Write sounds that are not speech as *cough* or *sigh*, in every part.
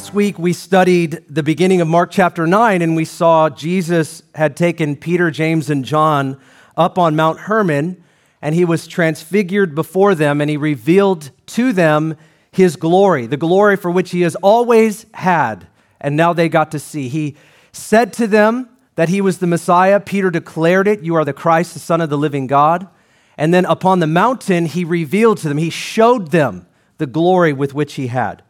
Last week we studied the beginning of Mark chapter 9 and we saw Jesus had taken Peter, James, and John up on Mount Hermon and he was transfigured before them and he revealed to them his glory, the glory for which he has always had. And now they got to see. He said to them that he was the Messiah. Peter declared it You are the Christ, the Son of the living God. And then upon the mountain, he revealed to them, he showed them the glory with which he had.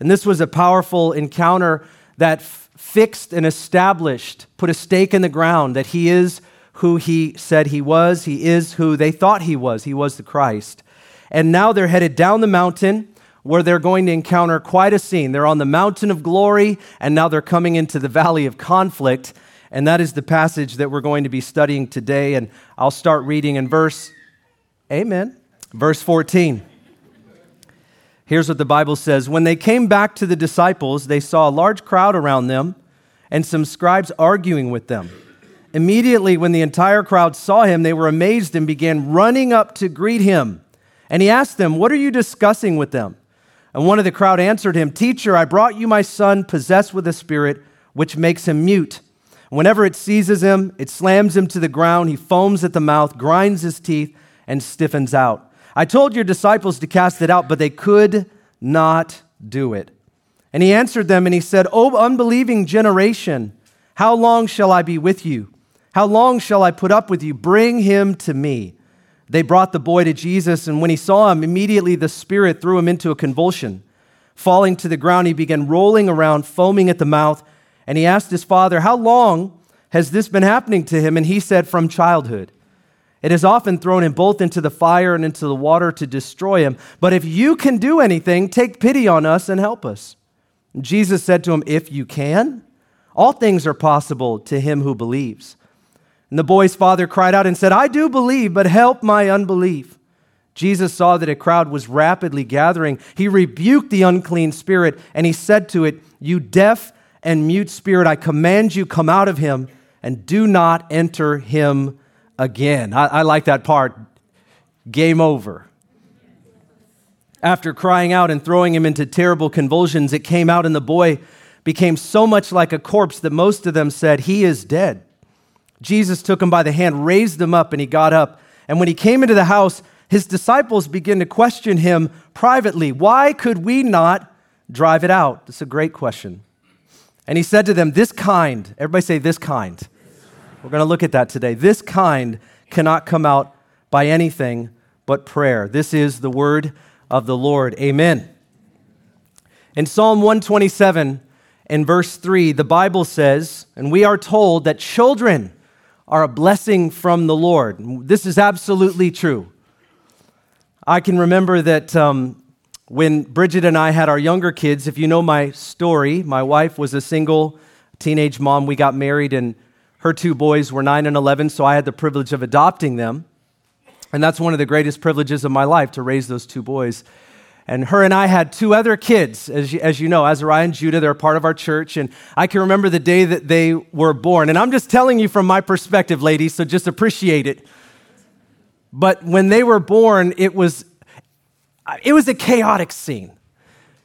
And this was a powerful encounter that f- fixed and established, put a stake in the ground that he is who he said he was. He is who they thought he was. He was the Christ. And now they're headed down the mountain where they're going to encounter quite a scene. They're on the mountain of glory, and now they're coming into the valley of conflict. And that is the passage that we're going to be studying today. And I'll start reading in verse, Amen, verse 14. Here's what the Bible says When they came back to the disciples, they saw a large crowd around them and some scribes arguing with them. Immediately, when the entire crowd saw him, they were amazed and began running up to greet him. And he asked them, What are you discussing with them? And one of the crowd answered him, Teacher, I brought you my son possessed with a spirit which makes him mute. Whenever it seizes him, it slams him to the ground. He foams at the mouth, grinds his teeth, and stiffens out. I told your disciples to cast it out, but they could not do it. And he answered them and he said, O unbelieving generation, how long shall I be with you? How long shall I put up with you? Bring him to me. They brought the boy to Jesus, and when he saw him, immediately the Spirit threw him into a convulsion. Falling to the ground, he began rolling around, foaming at the mouth. And he asked his father, How long has this been happening to him? And he said, From childhood. It has often thrown him both into the fire and into the water to destroy him. But if you can do anything, take pity on us and help us. Jesus said to him, If you can, all things are possible to him who believes. And the boy's father cried out and said, I do believe, but help my unbelief. Jesus saw that a crowd was rapidly gathering. He rebuked the unclean spirit and he said to it, You deaf and mute spirit, I command you, come out of him and do not enter him again. I, I like that part. Game over. After crying out and throwing him into terrible convulsions, it came out, and the boy became so much like a corpse that most of them said, He is dead. Jesus took him by the hand, raised him up, and he got up. And when he came into the house, his disciples began to question him privately Why could we not drive it out? That's a great question. And he said to them, This kind, everybody say, This kind. We're going to look at that today. This kind cannot come out by anything but prayer. This is the word of the Lord. Amen. In Psalm 127, in verse 3, the Bible says, and we are told that children are a blessing from the Lord. This is absolutely true. I can remember that um, when Bridget and I had our younger kids, if you know my story, my wife was a single teenage mom. We got married and her two boys were 9 and 11, so I had the privilege of adopting them. And that's one of the greatest privileges of my life to raise those two boys. And her and I had two other kids, as you, as you know, Azariah and Judah. They're part of our church. And I can remember the day that they were born. And I'm just telling you from my perspective, ladies, so just appreciate it. But when they were born, it was, it was a chaotic scene.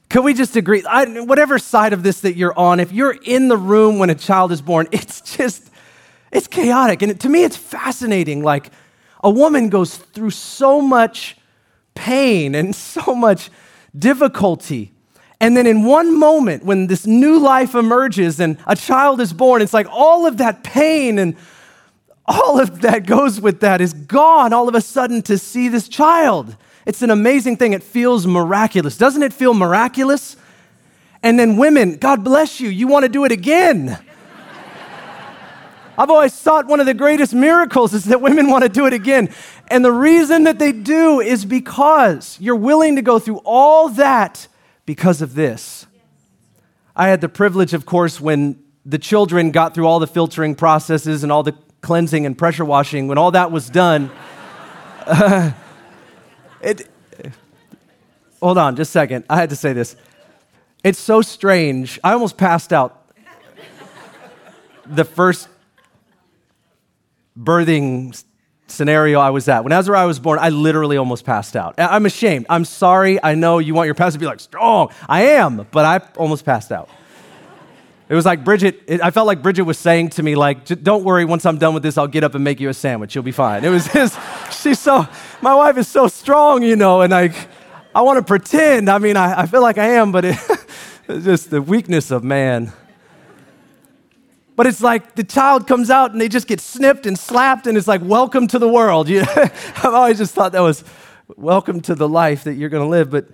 Can we just agree? I, whatever side of this that you're on, if you're in the room when a child is born, *laughs* it's just, it's chaotic. And to me, it's fascinating. Like, a woman goes through so much pain and *laughs* so much difficulty. And then, in one moment, when this new life emerges and a child is born, it's like all of that pain and all of that goes with that is gone all of a sudden to see this child. It's an amazing thing. It feels miraculous. Doesn't it feel miraculous? And then, women, God bless you, you want to do it again. I've always thought one of the greatest miracles is that women want to do it again. And the reason that they do is because you're willing to go through all that because of this. I had the privilege, of course, when the children got through all the filtering processes and all the cleansing and pressure washing, when all that was done, uh, *laughs* it, hold on just a second. I had to say this. It's so strange. I almost passed out the first birthing scenario I was at. When Azariah was born, I literally almost passed out. I'm ashamed. I'm sorry. I know you want your pastor to be like strong. I am, but I almost passed out. It was like Bridget, it, I felt like Bridget was saying to me, like, don't worry, once I'm done with this, I'll get up and make you a sandwich. You'll be fine. It was *laughs* his, she's so, my wife is so strong, you know, and like, I want to pretend. I mean, I, I feel like I am, but it, *laughs* it's just the weakness of man. But it's like the child comes out and they just get snipped and slapped, and it's like, welcome to the world. *laughs* You, I've always just thought that was welcome to the life that you're going to live. But,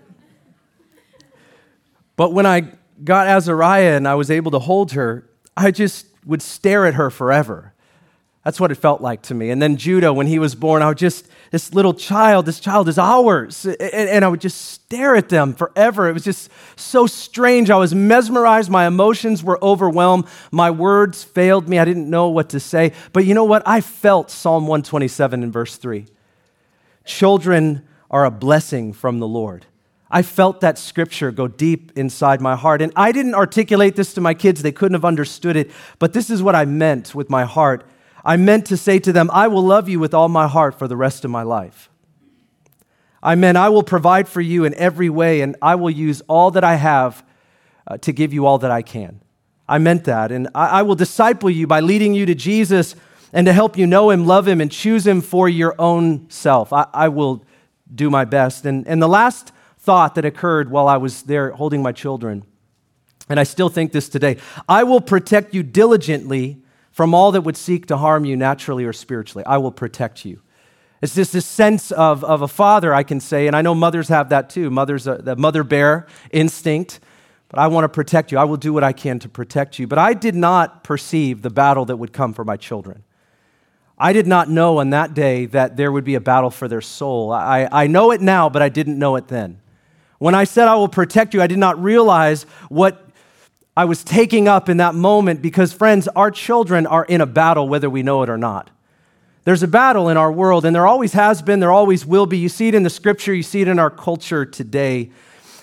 but when I got Azariah and I was able to hold her, I just would stare at her forever. That's what it felt like to me. And then Judah, when he was born, I would just, this little child, this child is ours. And, I would just stare at them forever. It was just so strange. I was mesmerized. My emotions were overwhelmed. My words failed me. I didn't know what to say. But you know what? I felt Psalm 127 in verse 3. Children are a blessing from the Lord. I felt that scripture go deep inside my heart. And I didn't articulate this to my kids, they couldn't have understood it. But this is what I meant with my heart. I meant to say to them, I will love you with all my heart for the rest of my life. I meant, I will provide for you in every way, and I will use all that I have uh, to give you all that I can. I meant that. And I, I will disciple you by leading you to Jesus and to help you know him, love him, and choose him for your own self. I, I will do my best. And, and the last thought that occurred while I was there holding my children, and I still think this today I will protect you diligently from all that would seek to harm you naturally or spiritually. I will protect you. It's just this sense of, of a father, I can say, and I know mothers have that too. Mothers, uh, the mother bear instinct, but I want to protect you. I will do what I can to protect you. But I did not perceive the battle that would come for my children. I did not know on that day that there would be a battle for their soul. I, I know it now, but I didn't know it then. When I said I will protect you, I did not realize what I was taking up in that moment because, friends, our children are in a battle whether we know it or not. There's a battle in our world, and there always has been, there always will be. You see it in the scripture, you see it in our culture today.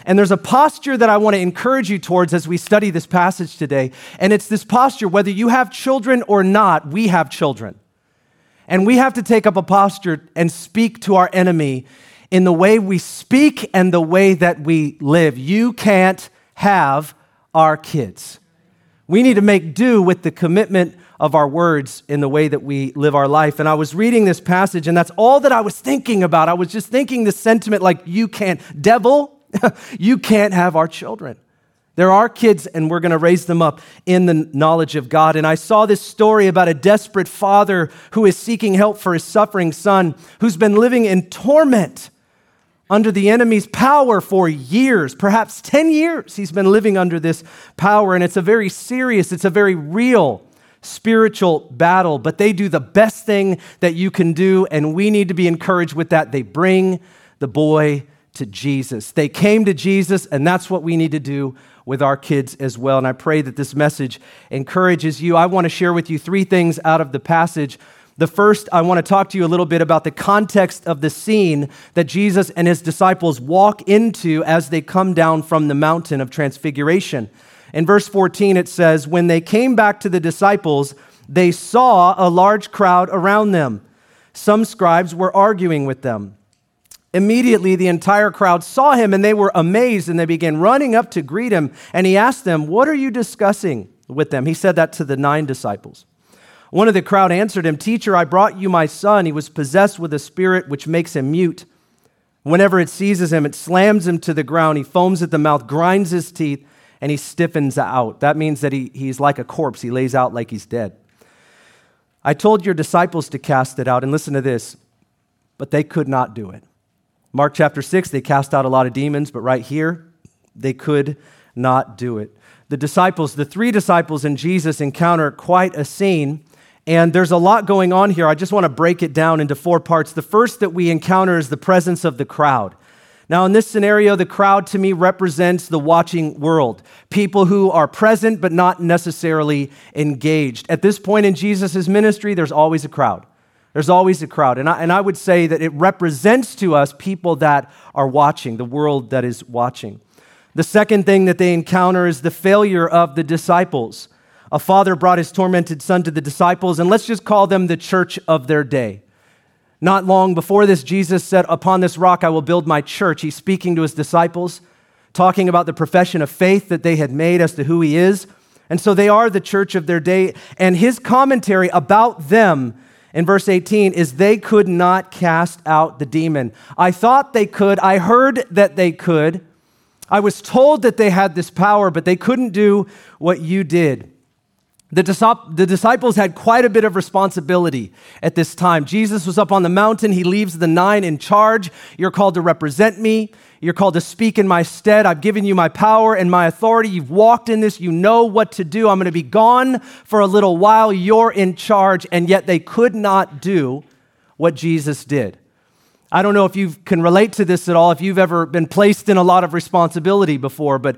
And there's a posture that I want to encourage you towards as we study this passage today. And it's this posture whether you have children or not, we have children. And we have to take up a posture and speak to our enemy in the way we speak and the way that we live. You can't have our kids. We need to make do with the commitment of our words in the way that we live our life. And I was reading this passage, and that's all that I was thinking about. I was just thinking the sentiment like, you can't, devil, *laughs* you can't have our children. They're our kids, and we're going to raise them up in the knowledge of God. And I saw this story about a desperate father who is seeking help for his suffering son, who's been living in torment under the enemy's power for years, perhaps 10 years. He's been living under this power, and it's a very serious, it's a very real spiritual battle. But they do the best thing that you can do, and we need to be encouraged with that. They bring the boy to Jesus. They came to Jesus, and that's what we need to do with our kids as well. And I pray that this message encourages you. I want to share with you three things out of the passage the first, I want to talk to you a little bit about the context of the scene that Jesus and his disciples walk into as they come down from the mountain of transfiguration. In verse 14, it says, When they came back to the disciples, they saw a large crowd around them. Some scribes were arguing with them. Immediately, the entire crowd saw him and they were amazed and they began running up to greet him. And he asked them, What are you discussing with them? He said that to the nine disciples. One of the crowd answered him, Teacher, I brought you my son. He was possessed with a spirit which makes him mute. Whenever it seizes him, it slams him to the ground. He foams at the mouth, grinds his teeth, and he stiffens out. That means that he, he's like a corpse. He lays out like he's dead. I told your disciples to cast it out, and listen to this, but they could not do it. Mark chapter 6, they cast out a lot of demons, but right here, they could not do it. The disciples, the three disciples and Jesus encounter quite a scene and there's a lot going on here. I just want to break it down into four parts. The first that we encounter is the presence of the crowd. Now, in this scenario, the crowd to me represents the watching world, people who are present but not necessarily engaged. At this point in Jesus' ministry, there's always a crowd. There's always a crowd. And I, and I would say that it represents to us people that are watching, the world that is watching. The second thing that they encounter is the failure of the disciples a father brought his tormented son to the disciples, and let's just call them the church of their day. Not long before this, Jesus said, Upon this rock I will build my church. He's speaking to his disciples, talking about the profession of faith that they had made as to who he is. And so they are the church of their day. And his commentary about them in verse 18 is they could not cast out the demon. I thought they could. I heard that they could. I was told that they had this power, but they couldn't do what you did. The, the, disciples had quite a bit of responsibility at this time. Jesus was up on the mountain. He leaves the nine in charge. You're called to represent me. You're called to speak in my stead. I've given you my power and my authority. You've walked in this. You know what to do. I'm going to be gone for a little while. You're in charge. And yet they could not do what Jesus did. I don't know if you can relate to this at all, if you've ever been placed in a lot of responsibility before, but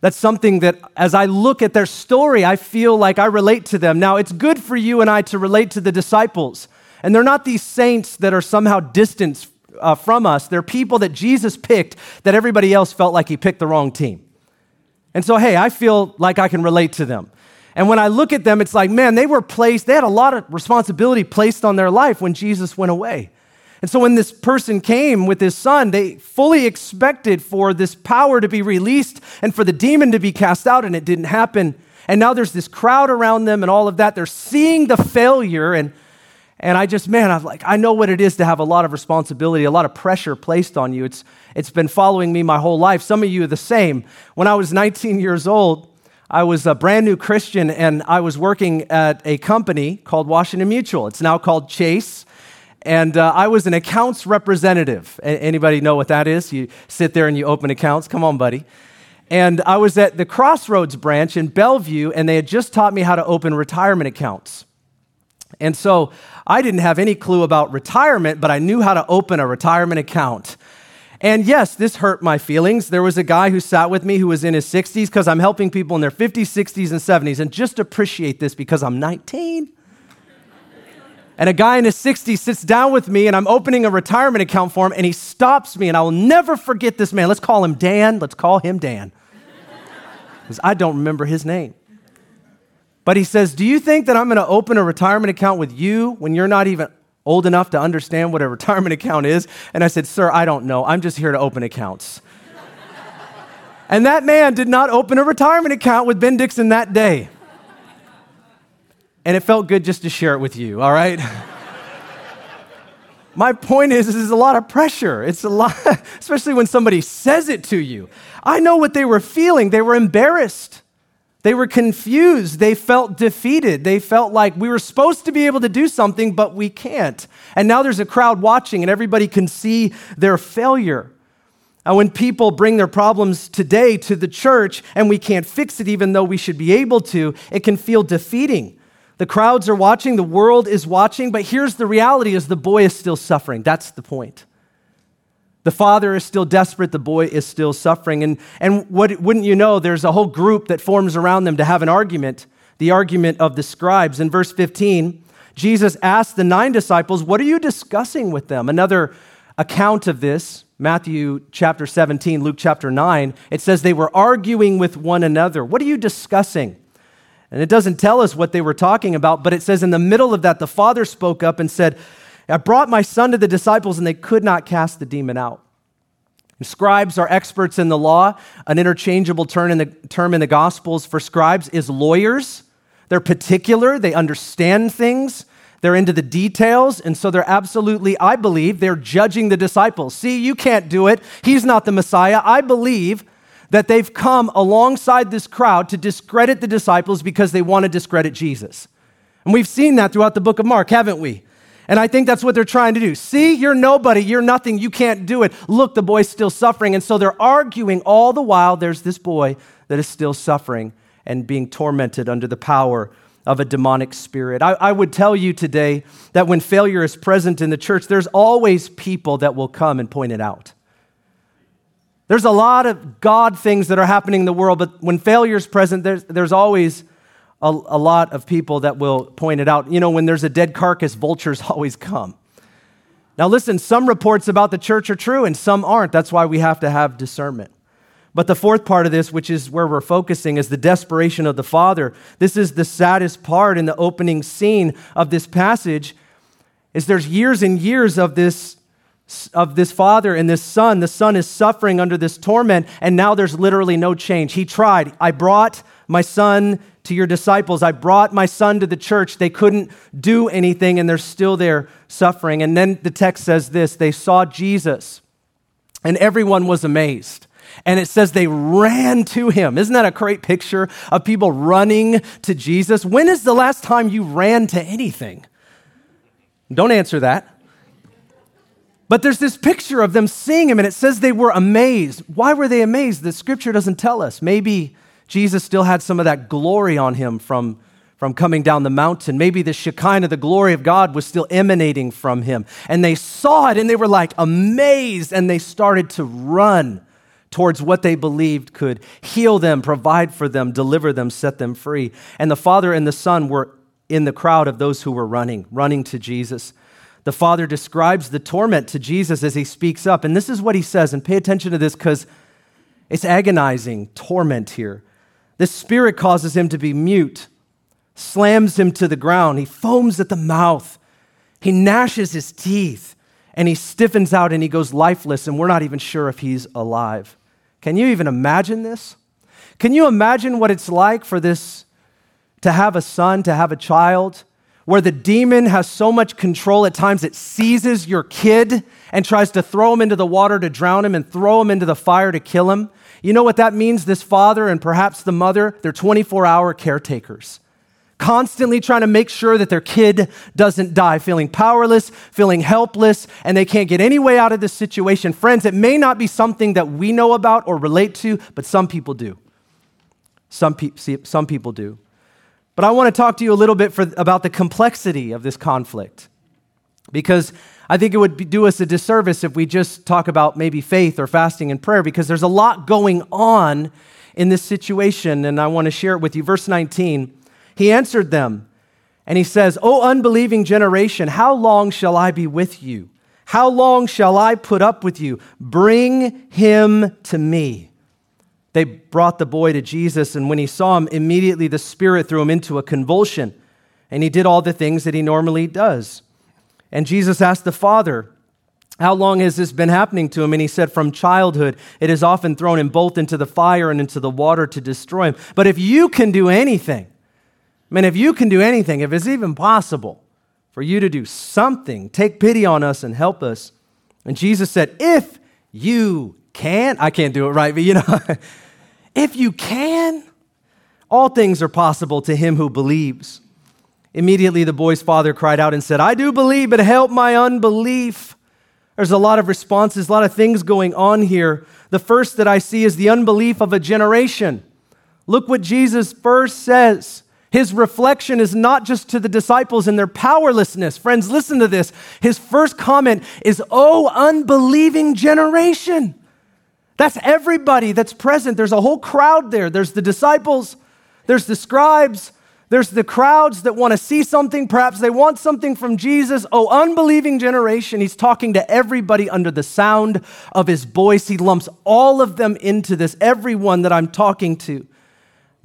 that's something that as I look at their story, I feel like I relate to them. Now, it's good for you and I to relate to the disciples. And they're not these saints that are somehow distant uh, from us. They're people that Jesus picked that everybody else felt like he picked the wrong team. And so, hey, I feel like I can relate to them. And when I look at them, it's like, man, they were placed, they had a lot of responsibility placed on their life when Jesus went away. And so when this person came with his son, they fully expected for this power to be released and for the demon to be cast out, and it didn't happen. And now there's this crowd around them and all of that. They're seeing the failure, and, and I just, man, I'm like, I know what it is to have a lot of responsibility, a lot of pressure placed on you. It's, it's been following me my whole life. Some of you are the same. When I was 19 years old, I was a brand new Christian, and I was working at a company called Washington Mutual. It's now called Chase and uh, I was an accounts representative. A- anybody know what that is? You sit there and you open accounts. Come on, buddy. And I was at the Crossroads branch in Bellevue, and they had just taught me how to open retirement accounts. And so I didn't have any clue about retirement, but I knew how to open a retirement account. And yes, this hurt my feelings. There was a guy who sat with me who was in his 60s because I'm helping people in their 50s, 60s, and 70s. And just appreciate this because I'm 19 and a guy in his 60s sits down with me and I'm opening a retirement account for him and he stops me and I will never forget this man. Let's call him Dan. Let's call him Dan. *laughs* Because I don't remember his name. But he says, Do you think that I'm going to open a retirement account with you when you're not even old enough to understand what a *laughs* retirement account is? And I said, Sir, I don't know. I'm just here to open accounts. *laughs* and that man did not open a retirement account with Ben Dixon that day and it felt good just to share it with you, all right? *laughs* My point is, is a lot of pressure. It's a lot, *laughs* especially when somebody says it to you. I know what they were feeling. They were embarrassed. They were confused. They felt defeated. They felt like we were supposed to be able to do something, but we can't. And now there's a crowd watching, and everybody can see their failure. And when people bring their problems today to the church and we can't fix it, even though we should be able to, it can feel defeating. The crowds are watching, the world is watching, but here's the reality is the boy is still suffering. That's the point. The father is still desperate, the boy is still suffering. And, and what, wouldn't you know, there's a whole group that forms around them to have an argument, the argument of the scribes. In verse 15, Jesus asked the nine disciples, What are you discussing with them? Another account of this, Matthew chapter 17, Luke chapter 9, it says they were arguing with one another. What are you discussing? And it doesn't tell us what they were talking about, but it says in the middle of that, the father spoke up and said, I brought my son to the disciples, and they could not cast the demon out. And scribes are experts in the law. An interchangeable term in, the, term in the Gospels for scribes is lawyers. They're particular, they understand things, they're into the details, and so they're absolutely, I believe, they're judging the disciples. See, you can't do it. He's not the Messiah. I believe that they've come alongside this crowd to discredit the disciples because they want to discredit Jesus. And we've seen that throughout the book of Mark, haven't we? And I think that's what they're trying to do. See, you're nobody, you're nothing, you can't do it. Look, the boy's still suffering. And so they're arguing all the while there's this boy that is still suffering and being tormented under the power of a demonic spirit. I, I, would tell you today that when failure is present in the church, there's always people that will come and point it out. There's a lot of God things that are happening in the world, but when failure is present, there's, there's always a, a lot of people that will point it out. You know, when there's a dead carcass, vultures *laughs* always come. Now, listen, some reports about the church are true and some aren't. That's why we have to have discernment. But the fourth part of this, which is where we're focusing, is the desperation of the Father. This is the saddest part in the opening scene of this passage is there's years and years of this of this father and this son. The son is suffering under this torment, and now there's literally no change. He tried. I brought my son to your disciples. I brought my son to the church. They couldn't do anything, and they're still there suffering. And then the text says this they saw Jesus, and everyone was amazed. And it says they ran to him. Isn't that a great picture of people running to Jesus? When is the last time you ran to anything? Don't answer that. But there's this picture of them seeing him, and it says they were amazed. Why were they amazed? The scripture doesn't tell us. Maybe Jesus still had some of that glory on him from, from coming down the mountain. Maybe the Shekinah, the glory of God, was still emanating from him. And they saw it and they were like amazed, and they started to run towards what they believed could heal them, provide for them, deliver them, set them free. And the Father and the Son were in the crowd of those who were running, running to Jesus the Father describes the torment to Jesus as he speaks up. And this is what he says, and pay attention to this because it's agonizing torment here. The Spirit causes him to be mute, slams him to the ground. He foams at the mouth, he gnashes his teeth, and he stiffens out and he goes lifeless, and we're not even sure if he's alive. Can you even imagine this? Can you imagine what it's like for this to have a son, to have a child? Where the demon has so much control at times it seizes your kid and tries to throw him into the water to drown him and throw him into the fire to kill him. You know what that means? This father and perhaps the mother, they're 24 hour caretakers, constantly trying to make sure that their kid doesn't die, feeling powerless, feeling helpless, and they can't get any way out of this situation. Friends, it may not be something that we know about or relate to, but some people do. Some, pe- some people do. But I want to talk to you a little bit for, about the complexity of this conflict because I think it would do us a disservice if we just talk about maybe faith or fasting and prayer because there's a lot going on in this situation, and I want to share it with you. Verse 19, he answered them, and he says, O unbelieving generation, how long shall I be with you? How long shall I put up with you? Bring him to me. They brought the boy to Jesus, and when he saw him, immediately the Spirit threw him into a convulsion, and he did all the things that he normally does. And Jesus asked the father, How long has this been happening to him? And he said, From childhood, it has often thrown him both into the fire and into the water to destroy him. But if you can do anything, I mean, if you can do anything, if it's even possible for you to do something, take pity on us and help us. And Jesus said, If you can't, I can't do it right, but you know. *laughs* If you can, all things are possible to him who believes. Immediately, the boy's father cried out and said, I do believe, but help my unbelief. There's a lot of responses, a lot of things going on here. The first that I see is the unbelief of a generation. Look what Jesus first says. His reflection is not just to the disciples and their powerlessness. Friends, listen to this. His first comment is, Oh, unbelieving generation. That's everybody that's present. There's a whole crowd there. There's the disciples, there's the scribes, there's the crowds that want to see something. Perhaps they want something from Jesus. Oh, unbelieving generation. He's talking to everybody under the sound of his voice. He lumps all of them into this, everyone that I'm talking to.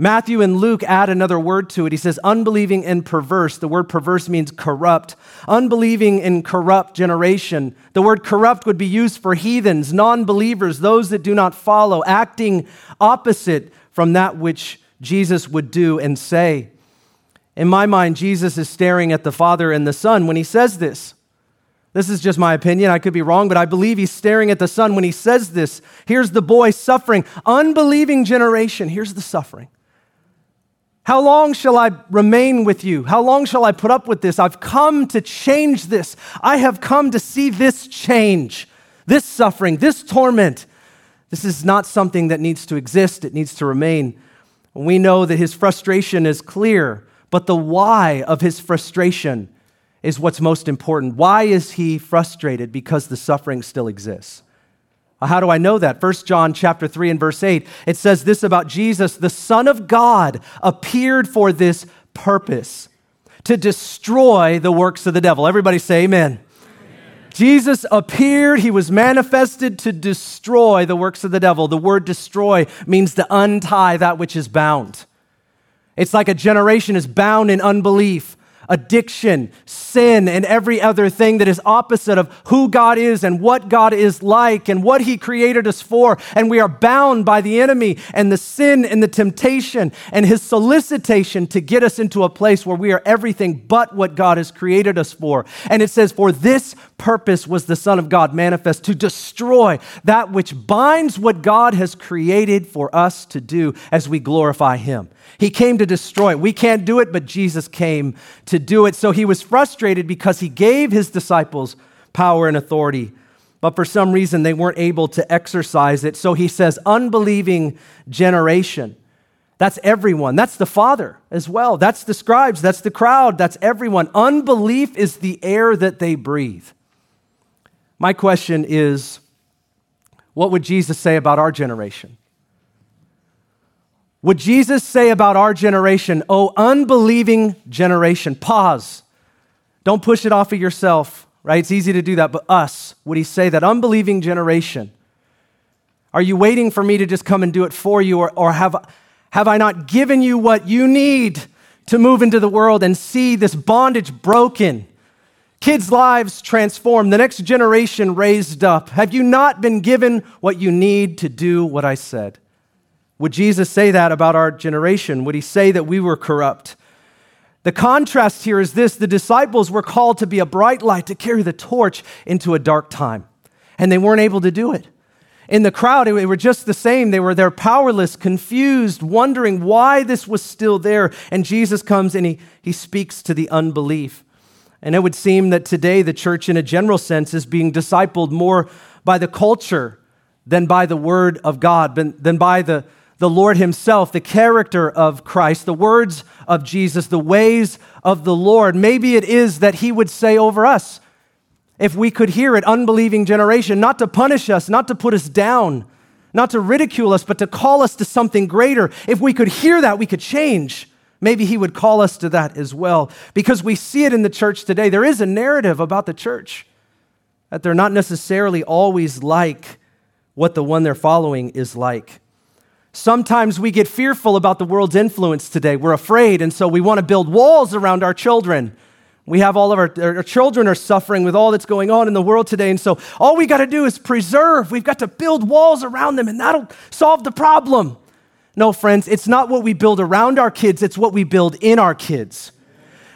Matthew and Luke add another word to it. He says, unbelieving and perverse. The word perverse means corrupt. Unbelieving and corrupt generation. The word corrupt would be used for heathens, non believers, those that do not follow, acting opposite from that which Jesus would do and say. In my mind, Jesus is staring at the Father and the Son when he says this. This is just my opinion. I could be wrong, but I believe he's staring at the Son when he says this. Here's the boy suffering. Unbelieving generation. Here's the suffering. How long shall I remain with you? How long shall I put up with this? I've come to change this. I have come to see this change, this suffering, this torment. This is not something that needs to exist, it needs to remain. We know that his frustration is clear, but the why of his frustration is what's most important. Why is he frustrated? Because the suffering still exists. Uh, how do I know that? 1 John chapter 3 and verse 8. It says this about Jesus, the Son of God appeared for this purpose to destroy the works of the devil. Everybody say amen. amen. Jesus appeared, he was manifested to destroy the works of the devil. The word destroy means to untie that which is bound. It's like a generation is bound in unbelief, addiction, sin, and every other thing that is opposite of who God is and what God is like and what He created us for. And we are bound by the enemy and the sin and the temptation and his solicitation to get us into a place where we are everything but what God has created us for. And it says, For this purpose was the Son of God manifest to destroy that which binds what God has created for us to do as we glorify Him. He came to destroy it. We can't do it, but Jesus came to do it. So he was frustrated because he gave his disciples power and authority, but for some reason they weren't able to exercise it. So he says, unbelieving generation. That's everyone. That's the Father as well. That's the scribes. That's the crowd. That's everyone. Unbelief is the air that they breathe. My question is what would Jesus say about our generation? Would Jesus say about our generation, oh, unbelieving generation? Pause. Don't push it off of yourself, right? It's easy to do that, but us, would he say that unbelieving generation? Are you waiting for me to just come and do it for you, or, or have, have I not given you what you need to move into the world and see this bondage broken? Kids' lives transformed, the next generation raised up. Have you not been given what you need to do what I said? Would Jesus say that about our generation? Would he say that we were corrupt? The contrast here is this the disciples were called to be a bright light, to carry the torch into a dark time, and they weren't able to do it. In the crowd, they were just the same. They were there powerless, confused, wondering why this was still there. And Jesus comes and he, he speaks to the unbelief. And it would seem that today the church, in a general sense, is being discipled more by the culture than by the word of God, than by the, the Lord Himself, the character of Christ, the words of Jesus, the ways of the Lord. Maybe it is that He would say over us, if we could hear it, unbelieving generation, not to punish us, not to put us down, not to ridicule us, but to call us to something greater. If we could hear that, we could change. Maybe He would call us to that as well. Because we see it in the church today. There is a narrative about the church that they're not necessarily always like what the one they're following is like. Sometimes we get fearful about the world's influence today. We're afraid, and so we want to build walls around our children. We have all of our, our children are suffering with all that's going on in the world today. And so all we got to do is preserve. We've got to build walls around them, and that'll solve the problem. No, friends, it's not what we build around our kids, it's what we build in our kids.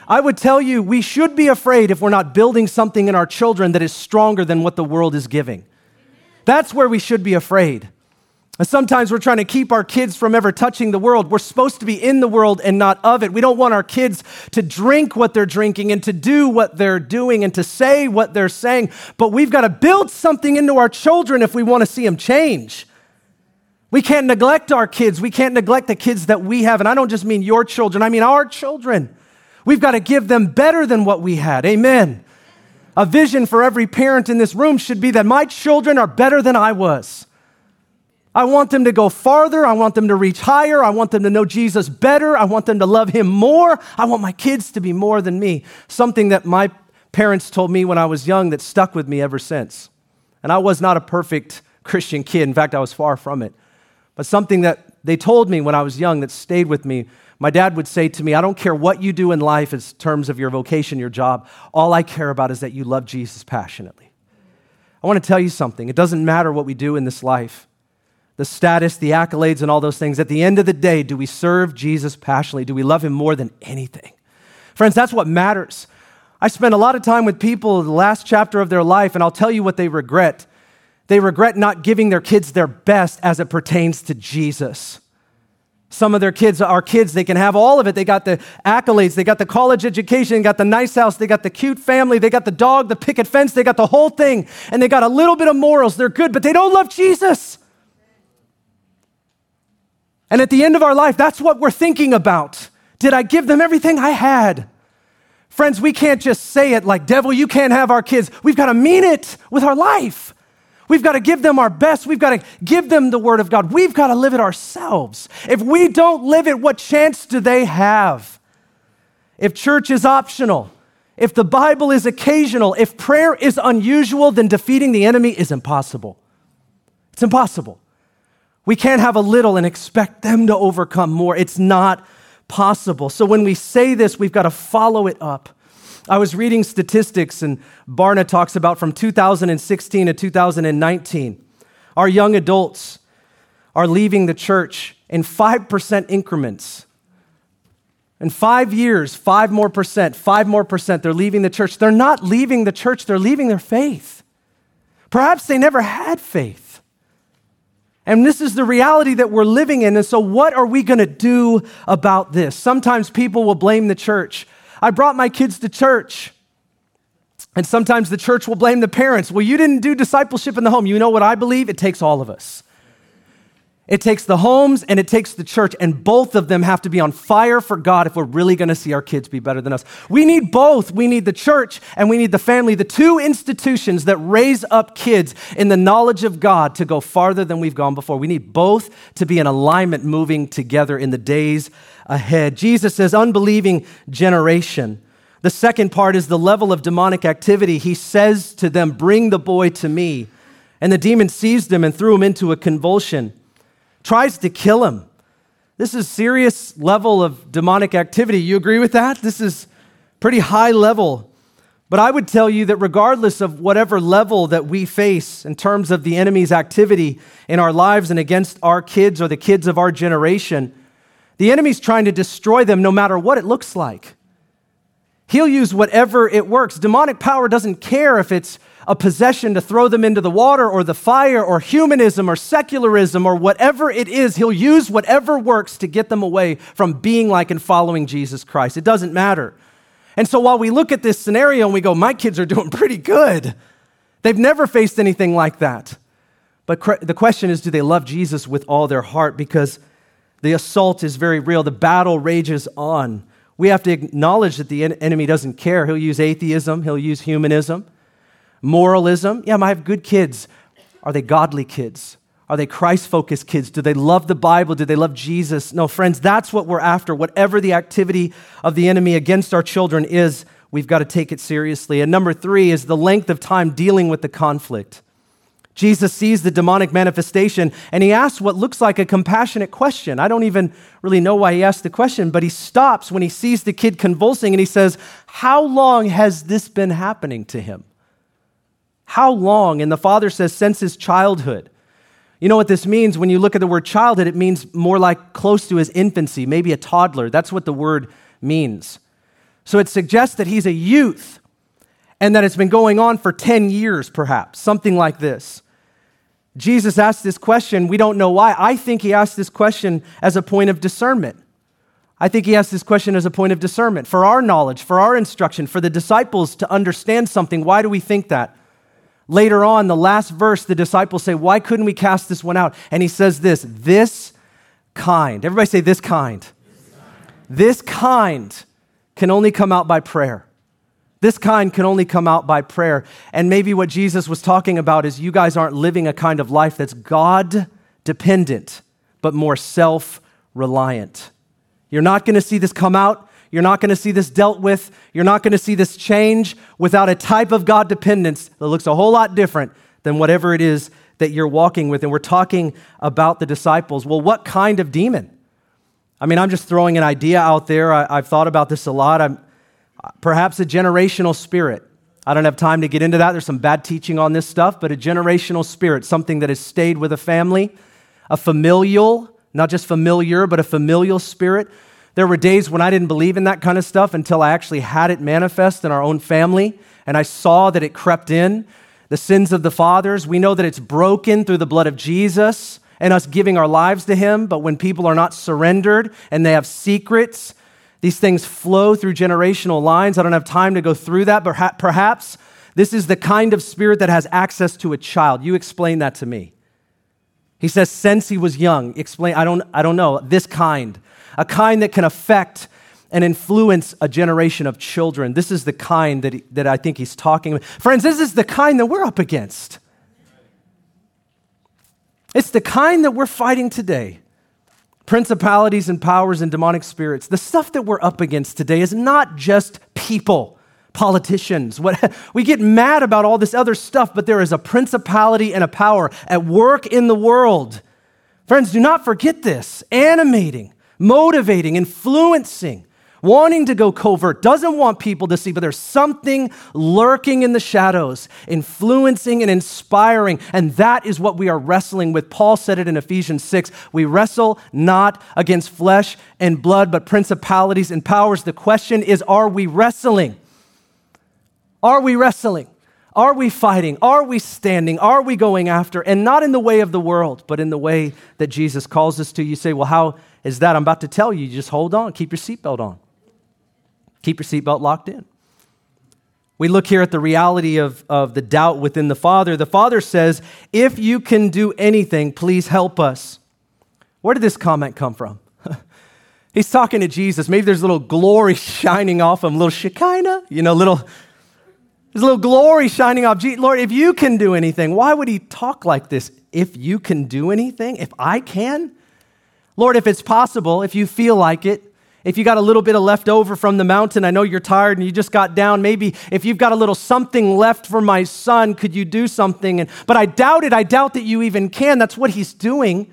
I would tell you, we should be afraid if we're not building something in our children that is stronger than what the world is giving. That's where we should be afraid. Sometimes we're trying to keep our kids from ever touching the world. We're supposed to be in the world and not of it. We don't want our kids to drink what they're drinking and to do what they're doing and to say what they're saying. But we've got to build something into our children if we want to see them change. We can't neglect our kids. We can't neglect the kids that we have. And I don't just mean your children, I mean our children. We've got to give them better than what we had. Amen. A vision for every parent in this room should be that my children are better than I was. I want them to go farther. I want them to reach higher. I want them to know Jesus better. I want them to love him more. I want my kids to be more than me. Something that my parents told me when I was young that stuck with me ever since. And I was not a perfect Christian kid. In fact, I was far from it. But something that they told me when I was young that stayed with me. My dad would say to me, I don't care what you do in life in terms of your vocation, your job. All I care about is that you love Jesus passionately. I want to tell you something. It doesn't matter what we do in this life the status, the accolades, and all those things. At the end of the day, do we serve Jesus passionately? Do we love him more than anything? Friends, that's what matters. I spent a lot of time with people the last chapter of their life, and I'll tell you what they regret. They regret not giving their kids their best as it pertains to Jesus. Some of their kids are kids, they can have all of it. They got the accolades, they got the college education, they got the nice house, they got the cute family, they got the dog, the picket fence, they got the whole thing, and they got a little bit of morals. They're good, but they don't love Jesus. And at the end of our life, that's what we're thinking about. Did I give them everything I had? Friends, we can't just say it like, devil, you can't have our kids. We've got to mean it with our life. We've got to give them our best. We've got to give them the word of God. We've got to live it ourselves. If we don't live it, what chance do they have? If church is optional, if the Bible is occasional, if prayer is unusual, then defeating the enemy is impossible. It's impossible. We can't have a little and expect them to overcome more. It's not possible. So when we say this, we've got to follow it up. I was reading statistics, and Barna talks about from 2016 to 2019, our young adults are leaving the church in 5% increments. In five years, five more percent, five more percent, they're leaving the church. They're not leaving the church, they're leaving their faith. Perhaps they never had faith. And this is the reality that we're living in. And so, what are we going to do about this? Sometimes people will blame the church. I brought my kids to church. And sometimes the church will blame the parents. Well, you didn't do discipleship in the home. You know what I believe? It takes all of us. It takes the homes and it takes the church, and both of them have to be on fire for God if we're really going to see our kids be better than us. We need both. We need the church and we need the family, the two institutions that raise up kids in the knowledge of God to go farther than we've gone before. We need both to be in alignment moving together in the days ahead. Jesus says, unbelieving generation. The second part is the level of demonic activity. He says to them, Bring the boy to me. And the demon seized him and threw him into a convulsion tries to kill him. This is serious level of demonic activity. You agree with that? This is pretty high level. But I would tell you that regardless of whatever level that we face in terms of the enemy's activity in our lives and against our kids or the kids of our generation, the enemy's trying to destroy them no matter what it looks like. He'll use whatever it works. Demonic power doesn't care if it's a possession to throw them into the water or the fire or humanism or secularism or whatever it is. He'll use whatever works to get them away from being like and following Jesus Christ. It doesn't matter. And so while we look at this scenario and we go, my kids are doing *laughs* pretty good, they've never faced anything like that. But the question is, do they love Jesus with all their heart? Because the assault is very real, the battle rages on. We have to acknowledge that the enemy doesn't care. He'll use atheism, he'll use humanism. Moralism, yeah, I have good kids. Are they godly kids? Are they Christ focused kids? Do they love the Bible? Do they love Jesus? No, friends, that's what we're after. Whatever the activity of the enemy against our children is, we've got to take it seriously. And number three is the length of time dealing with the conflict. Jesus sees the demonic manifestation and he asks what looks like a compassionate question. I don't even really know why he asked the question, but he stops when he sees the kid convulsing and he says, How long has this been happening to him? How long? And the father says, since his childhood. You know what this means? When you look at the word childhood, it means more like close to his infancy, maybe a toddler. That's what the word means. So it suggests that he's a youth and that it's been going on for 10 years, perhaps, something like this. Jesus asked this question. We don't know why. I think he asked this question as a point of discernment. I think he asked this question as a point of discernment for our knowledge, for our instruction, for the disciples to understand something. Why do we think that? Later on, the last verse, the disciples say, Why couldn't we cast this one out? And he says this this kind. Everybody say, This kind. This kind, this kind can only come out by prayer. This kind can only come out by prayer. And maybe what Jesus was talking about is you guys aren't living a kind of life that's God dependent, but more self reliant. You're not going to see this come out you're not going to see this dealt with. You're not going to see this change without a type of God dependence that looks a whole lot different than whatever it is that you're walking with. And we're talking about the disciples. Well, what kind of demon? I mean, I'm just throwing an idea out there. I, have thought about this a lot. I'm, perhaps a generational spirit. I don't have time to get into that. There's some bad teaching on this stuff, but a generational spirit, something that has stayed with a family, a familial, not just familiar, but a familial spirit there were days when I didn't believe in that kind of stuff until I actually had it manifest in our own family and I saw that it crept in. The sins of the fathers, we know that it's broken through the blood of Jesus and us giving our lives to Him. But when people are not surrendered and they have secrets, these things flow through generational lines. I don't have time to go through that, but perhaps this is the kind of spirit that has access to a child. You explain that to me. He says, since he was young. Explain, I don't, I don't know, this kind a kind that can affect and influence a generation of children. This is the kind that, he, that I think he's talking about. Friends, this is the kind that we're up against. It's the kind that we're fighting today. Principalities and powers and demonic spirits. The stuff that we're up against today is not just people, politicians. What, *laughs* we get mad about all this other stuff, but there is a principality and a power at work in the world. Friends, do not forget this animating motivating, influencing, wanting to go covert, doesn't want people to see, but there's something lurking in the shadows, influencing and inspiring. And that is what we are wrestling with. Paul said it in Ephesians 6 We wrestle not against flesh and blood, but principalities and powers. The question is are we wrestling? Are we wrestling? Are we fighting? Are we standing? Are we going after? And not in the way of the world, but in the way that Jesus calls us to. You say, well, how is that? I'm about to tell you. Just hold on. Keep your seatbelt on. Keep your seatbelt locked in. We look here at the reality of, of the doubt within the Father. The Father says, If you can do anything, please help us. Where did this comment come from? *laughs* He's talking to Jesus. Maybe there's a little glory *laughs* shining off him, little Shekinah, you know, little, there's a little glory shining off. Lord, if you can do anything, why would he talk like this? If you can do anything, if I can? Lord, if it's possible, if you feel like it, if you got a little bit of left over from the mountain, I know you're tired and you just got down. Maybe if you've got a little something left for my son, could you do something? And, but I doubt it. I doubt that you even can. That's what he's doing.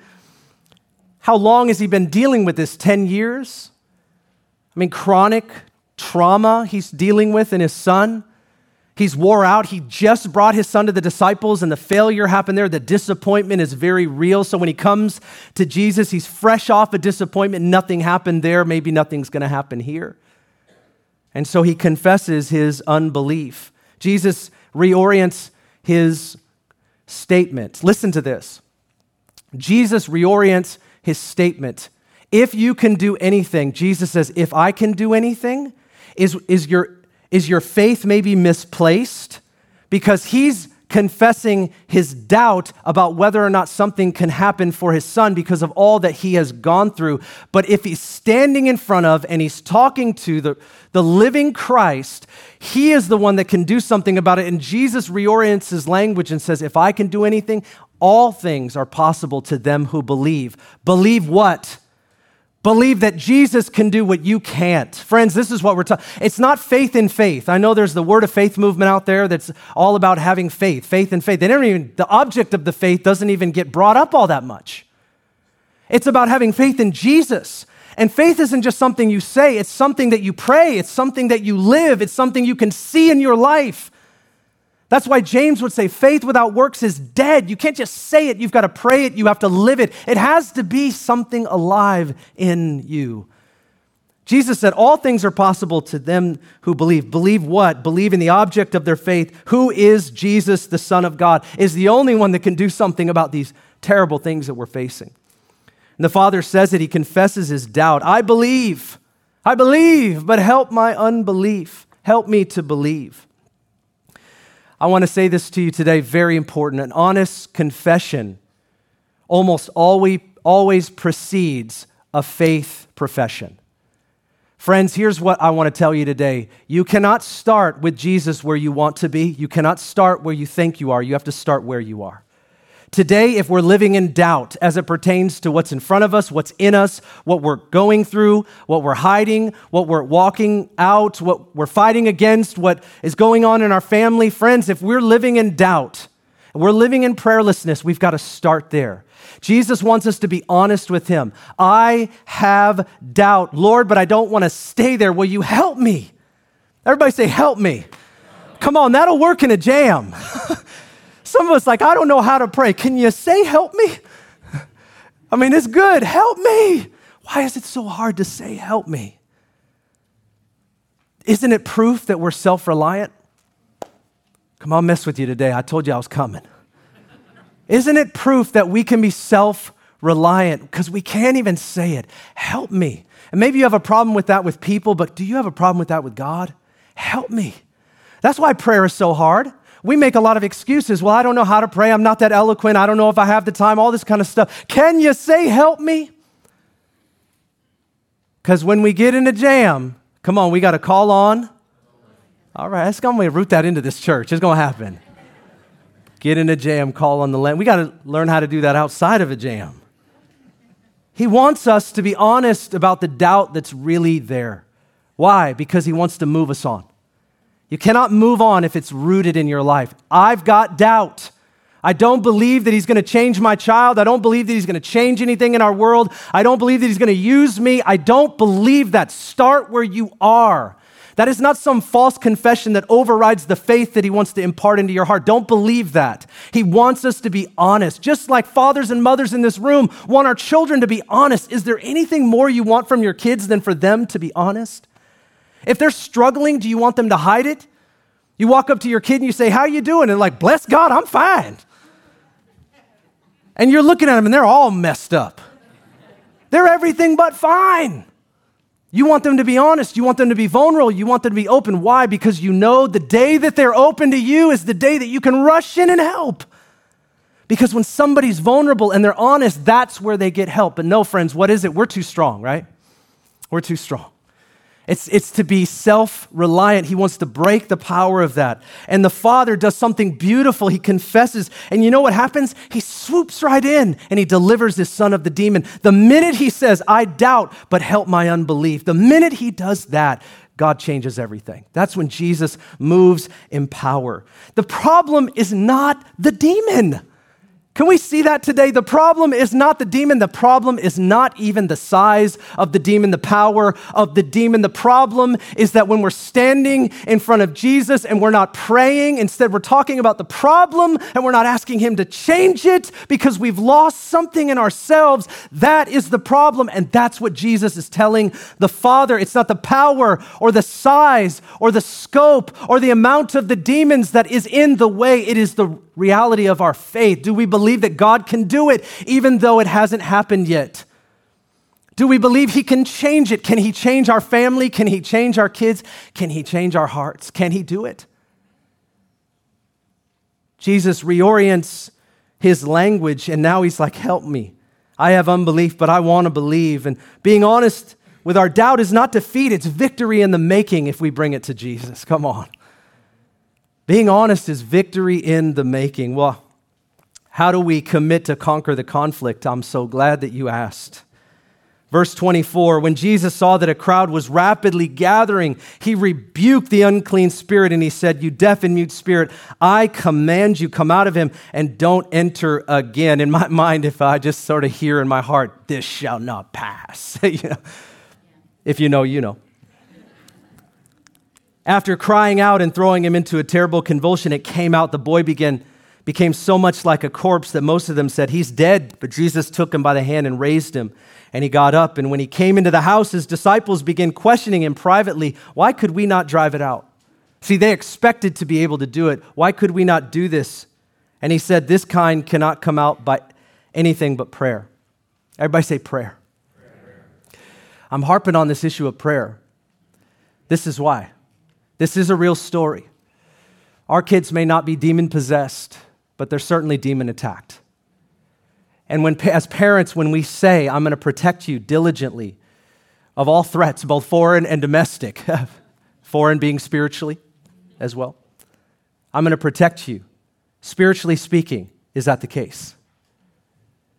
How long has he been dealing with this? 10 years? I mean, chronic trauma he's dealing with in his son. He's wore out. He just brought his son to the disciples, and the failure happened there. The disappointment is very real. So when he comes to Jesus, he's fresh off a disappointment. Nothing happened there. Maybe nothing's going to happen here. And so he confesses his unbelief. Jesus reorients his statement. Listen to this. Jesus reorients his statement. If you can do anything, Jesus says, if I can do anything, is, is your is your faith maybe misplaced? Because he's confessing his doubt about whether or not something can happen for his son because of all that he has gone through. But if he's standing in front of and he's talking to the, the living Christ, he is the one that can do something about it. And Jesus reorients his language and says, If I can do anything, all things are possible to them who believe. Believe what? Believe that Jesus can do what you can't. Friends, this is what we're talking. It's not faith in faith. I know there's the word of faith movement out there that's all about having faith, faith in faith. They don't even the object of the faith doesn't even get brought up all that much. It's about having faith in Jesus. And faith isn't just something you say, it's something that you pray, it's something that you live, it's something you can see in your life. That's why James would say faith without works is dead. You can't just say it, you've got to pray it, you have to live it. It has to be something alive in you. Jesus said, All things are possible to them who believe. Believe what? Believe in the object of their faith, who is Jesus, the Son of God, is the only one that can do something about these terrible things that we're facing. And the Father says it, he confesses his doubt. I believe, I believe, but help my unbelief. Help me to believe. I want to say this to you today, very important. An honest confession almost always, always precedes a faith profession. Friends, here's what I want to tell you today. You cannot start with Jesus where you want to be. You cannot start where you think you are. You have to start where you are. Today, if we're living in doubt as it pertains to what's in front of us, what's in us, what we're going through, what we're hiding, what we're walking out, what we're fighting against, what is going on in our family, friends, if we're living in doubt, we're living in prayerlessness, we've got to start there. Jesus wants us to be honest with Him. I have doubt, Lord, but I don't want to stay there. Will you help me? Everybody say, Help me. Come on, that'll work in a jam. *laughs* Some of us, like, I don't know how to pray. Can you say, help me? I mean, it's good. Help me. Why is it so hard to say, help me? Isn't it proof that we're self reliant? Come on, mess with you today. I told you I was coming. Isn't it proof that we can be self reliant? Because we can't even say it. Help me. And maybe you have a problem with that with people, but do you have a problem with that with God? Help me. That's why prayer is so hard we make a lot of excuses. Well, I don't know how to pray. I'm not that eloquent. I don't know if I have the time, all this kind of stuff. Can you say, help me? Because when we get in a jam, come on, we got to call on. All right, that's going to root that into this church. It's going to happen. Get in a jam, call on the land. We got to learn how to do that outside of a jam. He wants us to be honest about the doubt that's really there. Why? Because he wants to move us on. You cannot move on if it's rooted in your life. I've got doubt. I don't believe that he's going to change my child. I don't believe that he's going to change anything in our world. I don't believe that he's going to use me. I don't believe that. Start where you are. That is not some false confession that overrides the faith that he wants to impart into your heart. Don't believe that. He wants us to be honest. Just like fathers and mothers in this room want our children to be honest. Is there anything more you want from your kids than for them to be honest? If they're struggling, do you want them to hide it? You walk up to your kid and you say, How you doing? And like, bless God, I'm fine. And you're looking at them and they're all messed up. They're everything but fine. You want them to be honest. You want them to be vulnerable. You want them to be open. Why? Because you know the day that they're open to you is the day that you can rush in and help. Because when somebody's vulnerable and they're honest, that's where they get help. But no, friends, what is it? We're too strong, right? We're too strong. It's, it's to be self reliant. He wants to break the power of that. And the Father does something beautiful. He confesses. And you know what happens? He swoops right in and he delivers his son of the demon. The minute he says, I doubt, but help my unbelief, the minute he does that, God changes everything. That's when Jesus moves in power. The problem is not the demon. Can we see that today? The problem is not the demon. The problem is not even the size of the demon, the power of the demon. The problem is that when we're standing in front of Jesus and we're not praying, instead we're talking about the problem and we're not asking Him to change it because we've lost something in ourselves. That is the problem. And that's what Jesus is telling the Father. It's not the power or the size or the scope or the amount of the demons that is in the way. It is the reality of our faith? Do we believe that God can do it even though it hasn't happened yet? Do we believe He can change it? Can He change our family? Can He change our kids? Can He change our hearts? Can He do it? Jesus reorients His language, and now He's like, Help me. I have unbelief, but I want to believe. And being honest with our doubt is not defeat, it's victory in the making if we bring it to Jesus. Come on. Being honest is victory in the making. Well, how do we commit to conquer the conflict? I'm so glad that you asked. Verse 24 When Jesus saw that a crowd was rapidly gathering, he rebuked the unclean spirit and he said, You deaf and mute spirit, I command you, come out of him and don't enter again. In my *laughs* mind, if I just sort of hear in my heart, This shall not pass. *laughs* you know, if you know, you know. After crying out and throwing him into a terrible convulsion, it came out. The boy began, became so much like a corpse that most of them said, He's dead. But Jesus took him by the hand and raised him. And he got up. And when he came into the house, his disciples began questioning him privately, Why could we not drive it out? See, they expected to be able to do it. Why could we not do this? And he said, This kind cannot come out by anything but prayer. Everybody say prayer. prayer. I'm harping on this issue of prayer. This is why. This is a real story. Our kids may not be demon possessed, but they're certainly demon attacked. And when, as parents, when we say, I'm going to protect you diligently of all threats, both foreign and domestic, *laughs* foreign being spiritually as well, I'm going to protect you. Spiritually speaking, is that the case?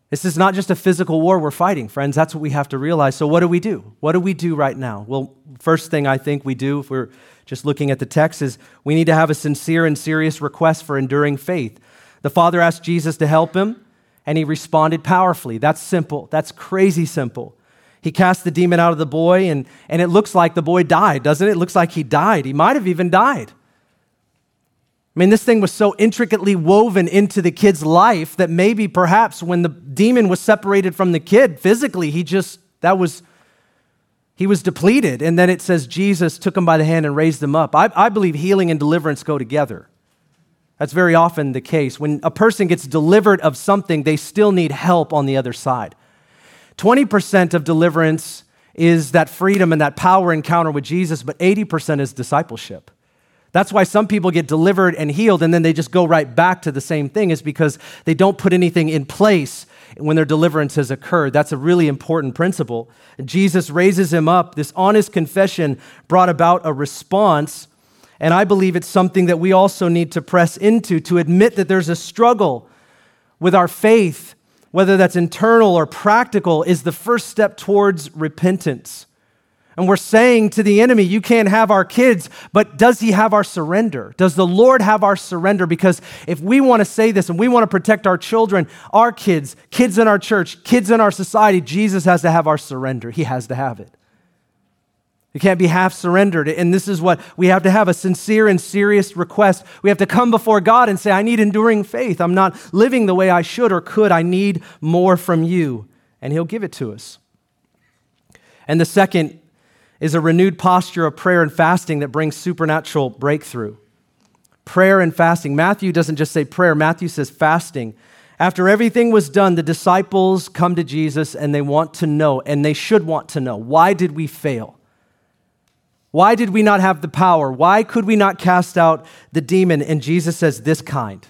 This is not just a physical war we're fighting, friends. That's what we have to realize. So, what do we do? What do we do right now? Well, first thing I think we do, if we're just looking at the text, is we need to have a sincere and serious request for enduring faith. The Father asked Jesus to help him, and he responded powerfully. That's simple. That's crazy simple. He cast the demon out of the boy, and, and it looks like the boy died, doesn't it? It looks like he died. He might have even died. I mean, this thing was so intricately woven into the kid's life that maybe perhaps when the demon was separated from the kid physically, he just, that was, he was depleted. And then it says Jesus took him by the hand and raised him up. I, I believe healing and deliverance go together. That's very often the case. When a person gets delivered of something, they still need help on the other side. 20% of deliverance is that freedom and that power encounter with Jesus, but 80% is discipleship. That's why some people get delivered and healed and then they just go right back to the same thing, is because they don't put anything in place when their deliverance has occurred. That's a really important principle. Jesus raises him up. This honest confession brought about a response. And I believe it's something that we also need to press into to admit that there's a struggle with our faith, whether that's internal or practical, is the first step towards repentance. And we're saying to the enemy, you can't have our kids, but does he have our surrender? Does the Lord have our surrender? Because if we want to say this and we want to protect our children, our kids, kids in our church, kids in our society, Jesus has to have our surrender. He has to have it. It can't be half surrendered. And this is what we have to have a sincere and serious request. We have to come before God and say, I need enduring faith. I'm not living the way I should or could. I need more from you. And He'll give it to us. And the second is a renewed posture of prayer and fasting that brings supernatural breakthrough. Prayer and fasting. Matthew doesn't just say prayer, Matthew says fasting. After everything was done, the disciples come to Jesus and they want to know, and they should want to know, why did we fail? Why did we not have the power? Why could we not cast out the demon? And Jesus says, This kind,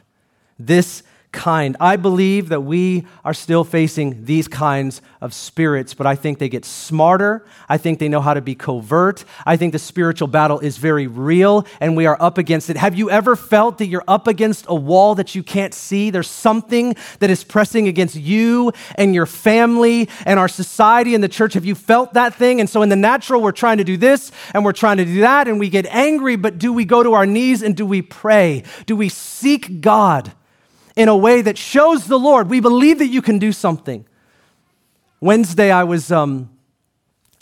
this kind. I believe that we are still facing these kinds of spirits, but I think they get smarter. I think they know how to be covert. I think the spiritual battle is very real and we are up against it. Have you ever felt that you're up against a wall that you can't see? There's something that is pressing against you and your family and our society and the church. Have you felt that thing? And so in the natural, we're trying to do this and we're trying to do that and we get angry, but do we go to our knees and do we pray? Do we seek God? In a way that shows the Lord, we believe that you can do something. Wednesday, I was um,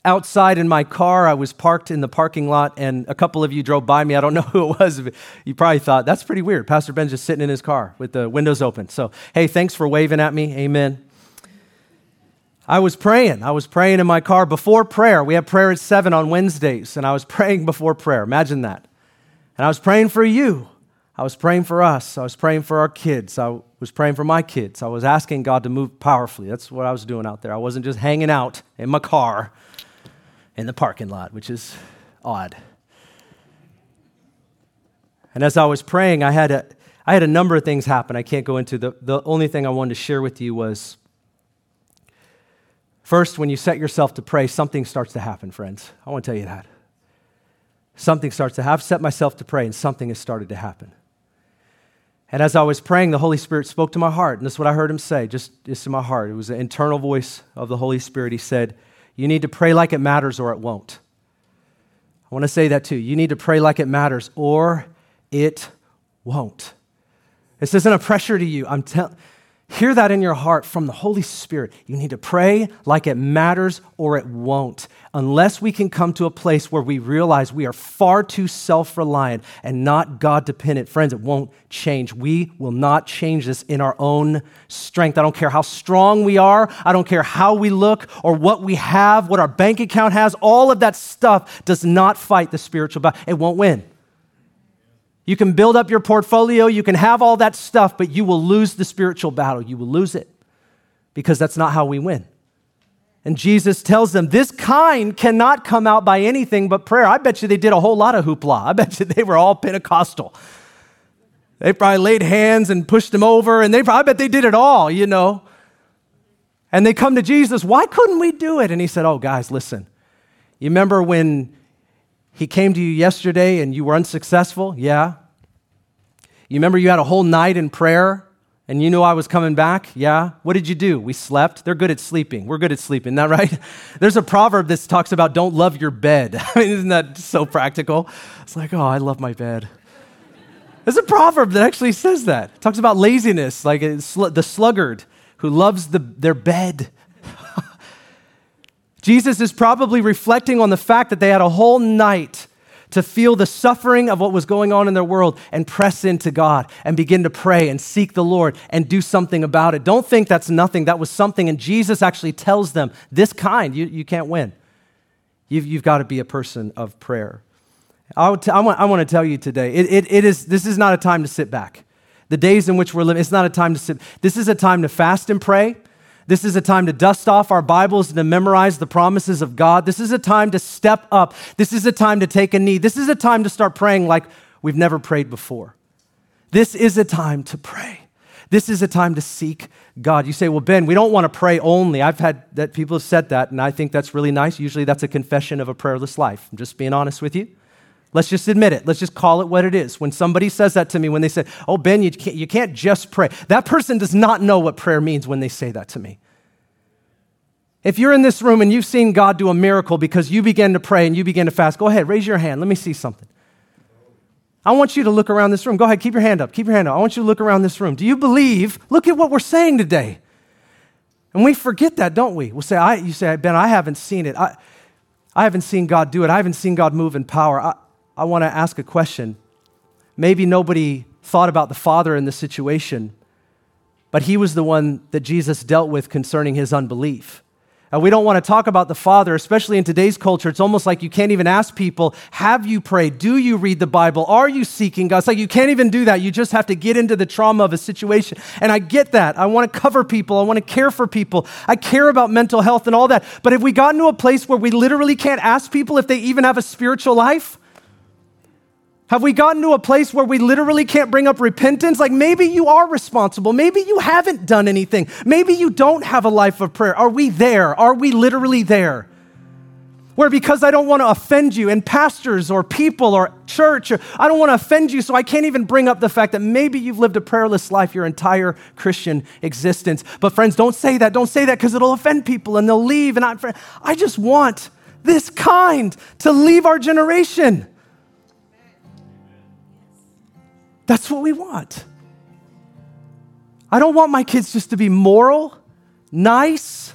outside in my car. I was parked in the parking lot, and a couple of you drove by me. I don't *laughs* know who it was. You probably thought, that's pretty weird. Pastor Ben's just sitting in his car with the windows open. So, hey, thanks for waving at me. Amen. I was praying. I was praying in my car before prayer. We have prayer at 7 on Wednesdays, and I was *laughs* praying before prayer. Imagine that. And I was praying for you. I was praying for us. I was praying for our kids. I was praying for my kids. I was asking God to move powerfully. That's what I was doing out there. I wasn't just hanging out in my car in the parking lot, which is odd. And as I was praying, I had a, I had a number of things happen. I can't go into the, the only thing I wanted to share with you was first, when you set yourself to pray, something starts to happen, friends. I want to tell you that. Something starts to happen. I've set myself to pray, and something has started to happen. And as I was praying, the Holy Spirit spoke to my heart. And this is what I heard him say, just, just in my heart. It was an internal voice of the Holy Spirit. He said, You need to pray like it matters or it won't. I want to say that too. You need to pray like it matters or it won't. This isn't a pressure to you. I'm telling Hear that in your heart from the Holy Spirit. You need to pray like it matters or it won't. Unless we can come to a place where we realize we are far too self reliant and not God dependent, friends, it won't change. We will not change this in our own strength. I don't care how strong we are, I don't care how we look or what we have, what our bank account has. All of that stuff does not fight the spiritual battle. It won't win. You can build up your portfolio, you can have all that stuff, but you will lose the spiritual battle. You will lose it because that's not how we win. And Jesus tells them, This kind cannot come out by anything but prayer. I bet you they did a whole lot of hoopla. I bet you they were all Pentecostal. They probably laid hands and pushed them over, and they probably, I bet they did it all, you know. And they come to Jesus, Why couldn't we do it? And he said, Oh, guys, listen. You remember when he came to you yesterday and you were unsuccessful? Yeah. You remember you had a whole night in prayer and you knew I was coming back? Yeah. What did you do? We slept. They're good at sleeping. We're good at sleeping, that right? *laughs* There's a proverb that talks about don't love your bed. *laughs* I mean, isn't that so practical? It's like, oh, I love my bed. There's a proverb that actually says that. It talks about laziness, like uh, the sluggard who loves the, their bed. Jesus is probably reflecting on the fact that they had a whole night to feel the suffering of what was going on in their world and press into God and begin to pray and seek the Lord and do something about it. Don't think that's nothing. That was something. And Jesus actually tells them, this kind, you, you can't win. You've, you've got to be a person of prayer. I, want, I want to tell you today, it, it, it is, this is not a time to sit back. The days in which we're living, it's not a time to sit. This is a time to fast and pray. This is a time to dust off our Bibles and to memorize the promises of God. This is a time to step up. This is a time to take a knee. This is a time to start praying like we've never prayed before. This is a time to pray. This is a time to seek God. You say, well, Ben, we don't want to pray only. I've had that people have said that, and I think that's really nice. Usually that's a confession of a prayerless life. I'm just being honest with you. Let's just admit it. Let's just call it what it is. When somebody says that to me, when they say, Oh, Ben, you can't, you can't just pray, that person does not know what prayer means when they say that to me. If you're in this room and you've seen God do a miracle because you began to pray and you began to fast, go ahead, raise your hand. Let me see something. I want you to look around this room. Go ahead, keep your hand up. Keep your hand up. I want you to look around this room. Do you believe? Look at what we're saying today. And we forget that, don't we? We'll say, I, you say, Ben, I haven't seen it. I, I haven't seen God do it. I haven't seen God move in power. I, I want to ask a question. Maybe nobody thought about the Father in this situation, but he was the one that Jesus dealt with concerning his unbelief. And we don't want to talk about the Father, especially in today's culture. It's almost like you can't even ask people, Have you prayed? Do you read the Bible? Are you seeking God? It's like you can't even do that. You just have to get into the trauma of a situation. And I get that. I want to cover people. I want to care for people. I care about mental health and all that. But have we gotten to a place where we literally can't ask people if they even have a spiritual life? Have we gotten to a place where we literally can't bring up repentance? Like maybe you are responsible. Maybe you haven't done anything. Maybe you don't have a life of prayer. Are we there? Are we literally there? Where because I don't want to offend you, and pastors or people or church, I don't want to offend you, so I can't even bring up the fact that maybe you've lived a prayerless life your entire Christian existence. But friends, don't say that. Don't say that because it'll offend people and they'll leave. And I, I just want this kind to leave our generation. That's what we want. I don't want my kids just to be moral, nice,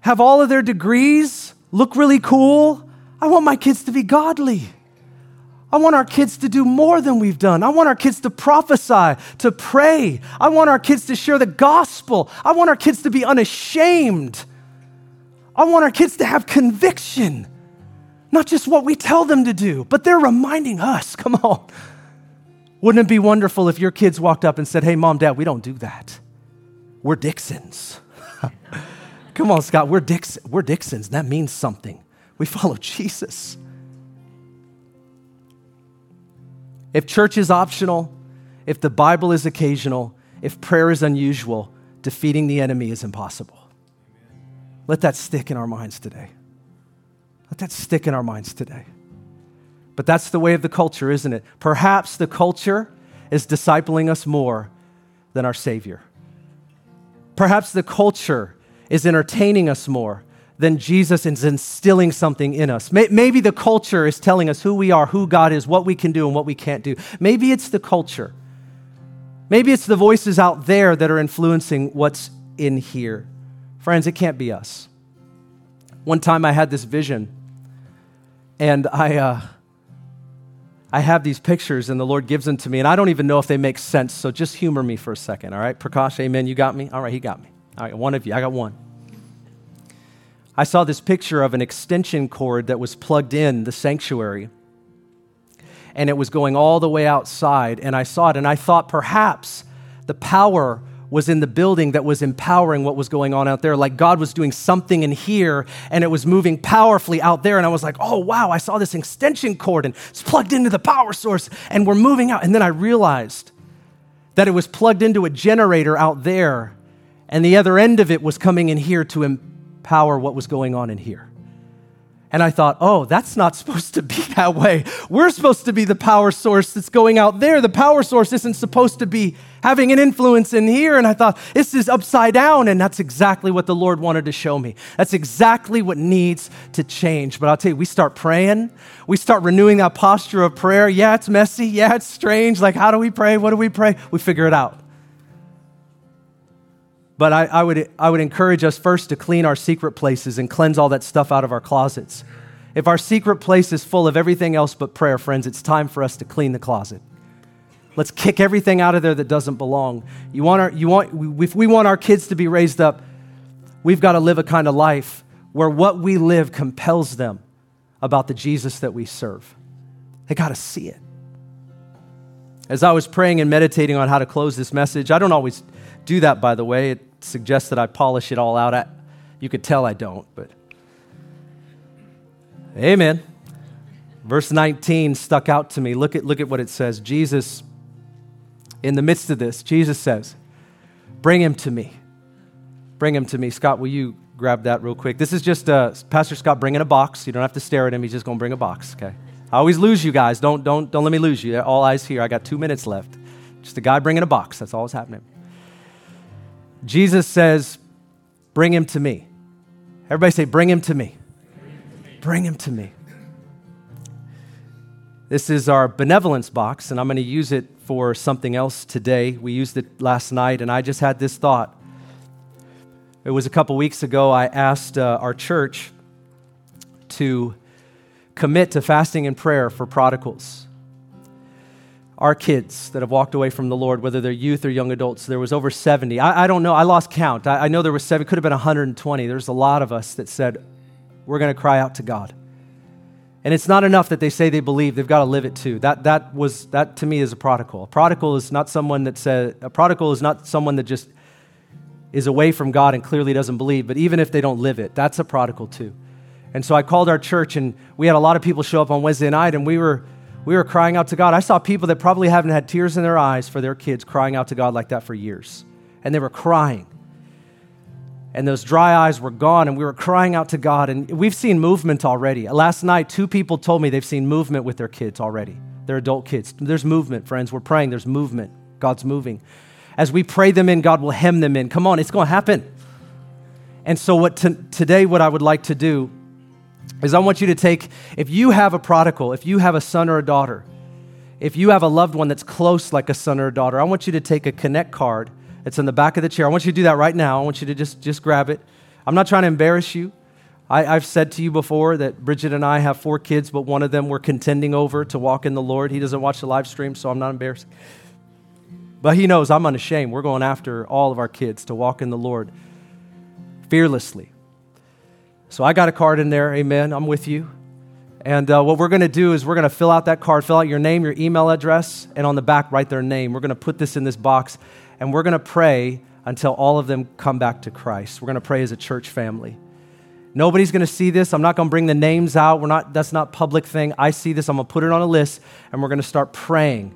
have all of their degrees, look really cool. I want my kids to be godly. I want our kids to do more than we've done. I want our kids to prophesy, to pray. I want our kids to share the gospel. I want our kids to be unashamed. I want our kids to have conviction, not just what we tell them to do, but they're reminding us. *laughs* Come on. Wouldn't it be wonderful if your kids walked up and said, Hey, mom, dad, we don't do that. We're Dixons. *laughs* Come on, Scott, we're, Dix- we're Dixons. That means something. We follow *laughs* Jesus. If church is optional, if the Bible is occasional, if prayer is unusual, defeating the enemy is impossible. Let that stick in our minds today. Let that stick in our minds today. But that's the way of the culture, isn't it? Perhaps the culture is discipling us more than our Savior. Perhaps the culture is entertaining us more than Jesus is instilling something in us. Maybe the culture is telling us who we are, who God is, what we can do, and what we can't do. Maybe it's the culture. Maybe it's the voices out there that are influencing what's in here. Friends, it can't be us. One time I had this vision, and I. Uh, I have these pictures and the Lord gives them to me, and I don't even know if they make sense, so just humor me for a second, all right? Prakash, amen, you got me? All right, he got me. All right, one of you, I got one. I saw this picture of an extension cord that was plugged in the sanctuary, and it was going all the way outside, and I saw it, and I thought perhaps the power was in the building that was empowering what was going on out there. Like God was doing something in here and it was moving powerfully out there. And I was like, oh, wow, I saw this extension cord and it's plugged into the power source and we're moving out. And then I realized that it was plugged into a generator out there and the other end of it was coming in here to empower what was going on in here. And I thought, oh, that's not *laughs* supposed to be that way. We're supposed to be the power source that's going out there. The power source isn't supposed to be having an influence in here. And I thought, this is upside down. And that's exactly what the Lord wanted to show me. That's exactly what needs to change. But I'll tell you, we start praying, we start renewing that posture of prayer. Yeah, it's messy. Yeah, it's strange. Like, how do we pray? What do we pray? We figure it out. But I, I, would, I would encourage us first to clean our secret places and cleanse all that stuff out of our closets. If our secret place is full of everything else but prayer, friends, it's time for us to clean the closet. Let's kick everything out of there that doesn't belong. You want our, you want, if we want our kids to be raised up, we've got to live a kind of life where what we live compels them about the Jesus that we serve. They got to see it. As I was praying and meditating on how to close this message, I don't always do that, by the way. It suggests that I polish it all out. I, you could tell I don't, but. Amen. Verse 19 stuck out to me. Look at, look at what it says. Jesus, in the midst of this, Jesus says, Bring him to me. Bring him to me. Scott, will you grab that real quick? This is just uh, Pastor Scott bringing a box. You don't have to stare at him. He's just going to bring a box, okay? I always lose you guys. Don't, don't, don't let me lose you. All eyes here. I got two minutes left. Just a guy bringing a box. That's all that's happening. Jesus says, Bring him to me. Everybody say, Bring him to me. Bring him to me. This is our benevolence box, and I'm going to use it for something else today. We used it last night, and I just had this thought. It was a couple weeks ago, I asked uh, our church to commit to fasting and prayer for prodigals. Our kids that have walked away from the Lord, whether they're youth or young adults, there was over 70. I, I don't know, I lost count. I, I know there was seven, could have been 120. There's a lot of us that said, we're going to cry out to God. And it's not enough that they say they believe, they've got to live it too. That, that, was, that to me is a prodigal. A prodigal is not someone that said, a prodigal is not someone that just is away from God and clearly doesn't believe, but even if they don't live it, that's a prodigal too. And so I called our church, and we had a lot of people show up on Wednesday night, and we were, we were crying out to God. I saw people that probably haven't had tears in their eyes for their kids crying out to God like that for years. And they were crying. And those dry eyes were gone, and we were crying out to God. And we've seen movement already. Last night, two people told me they've seen movement with their kids already, their adult kids. There's movement, friends. We're praying, there's movement. God's moving. As we pray them in, God will hem them in. Come on, it's going to happen. And so, what t- today, what I would like to do is I want you to take, if you have a prodigal, if you have a son or a daughter, if you have a loved one that's close like a son or a daughter, I want you to take a connect card that's in the back of the chair. I want you to do that right now. I want you to just, just grab it. I'm not trying to embarrass you. I, have said to you before that Bridget and I have four kids, but one of them we're contending over to walk in the Lord. He doesn't watch the live stream, so I'm not embarrassed. But he knows I'm unashamed. We're going after all of our kids to walk in the Lord fearlessly. So I got a card in there. Amen. I'm with you. And uh, what we're going to do is we're going to fill out that card, fill out your name, your email address, and on the back, write their name. We're going to put this in this box, and we're going to pray until all of them come back to Christ. We're going to pray as a church family. Nobody's going to see this. I'm not going to bring the names out. We're not, that's not public thing. I see this. I'm going to put it on a list, and we're going to start praying.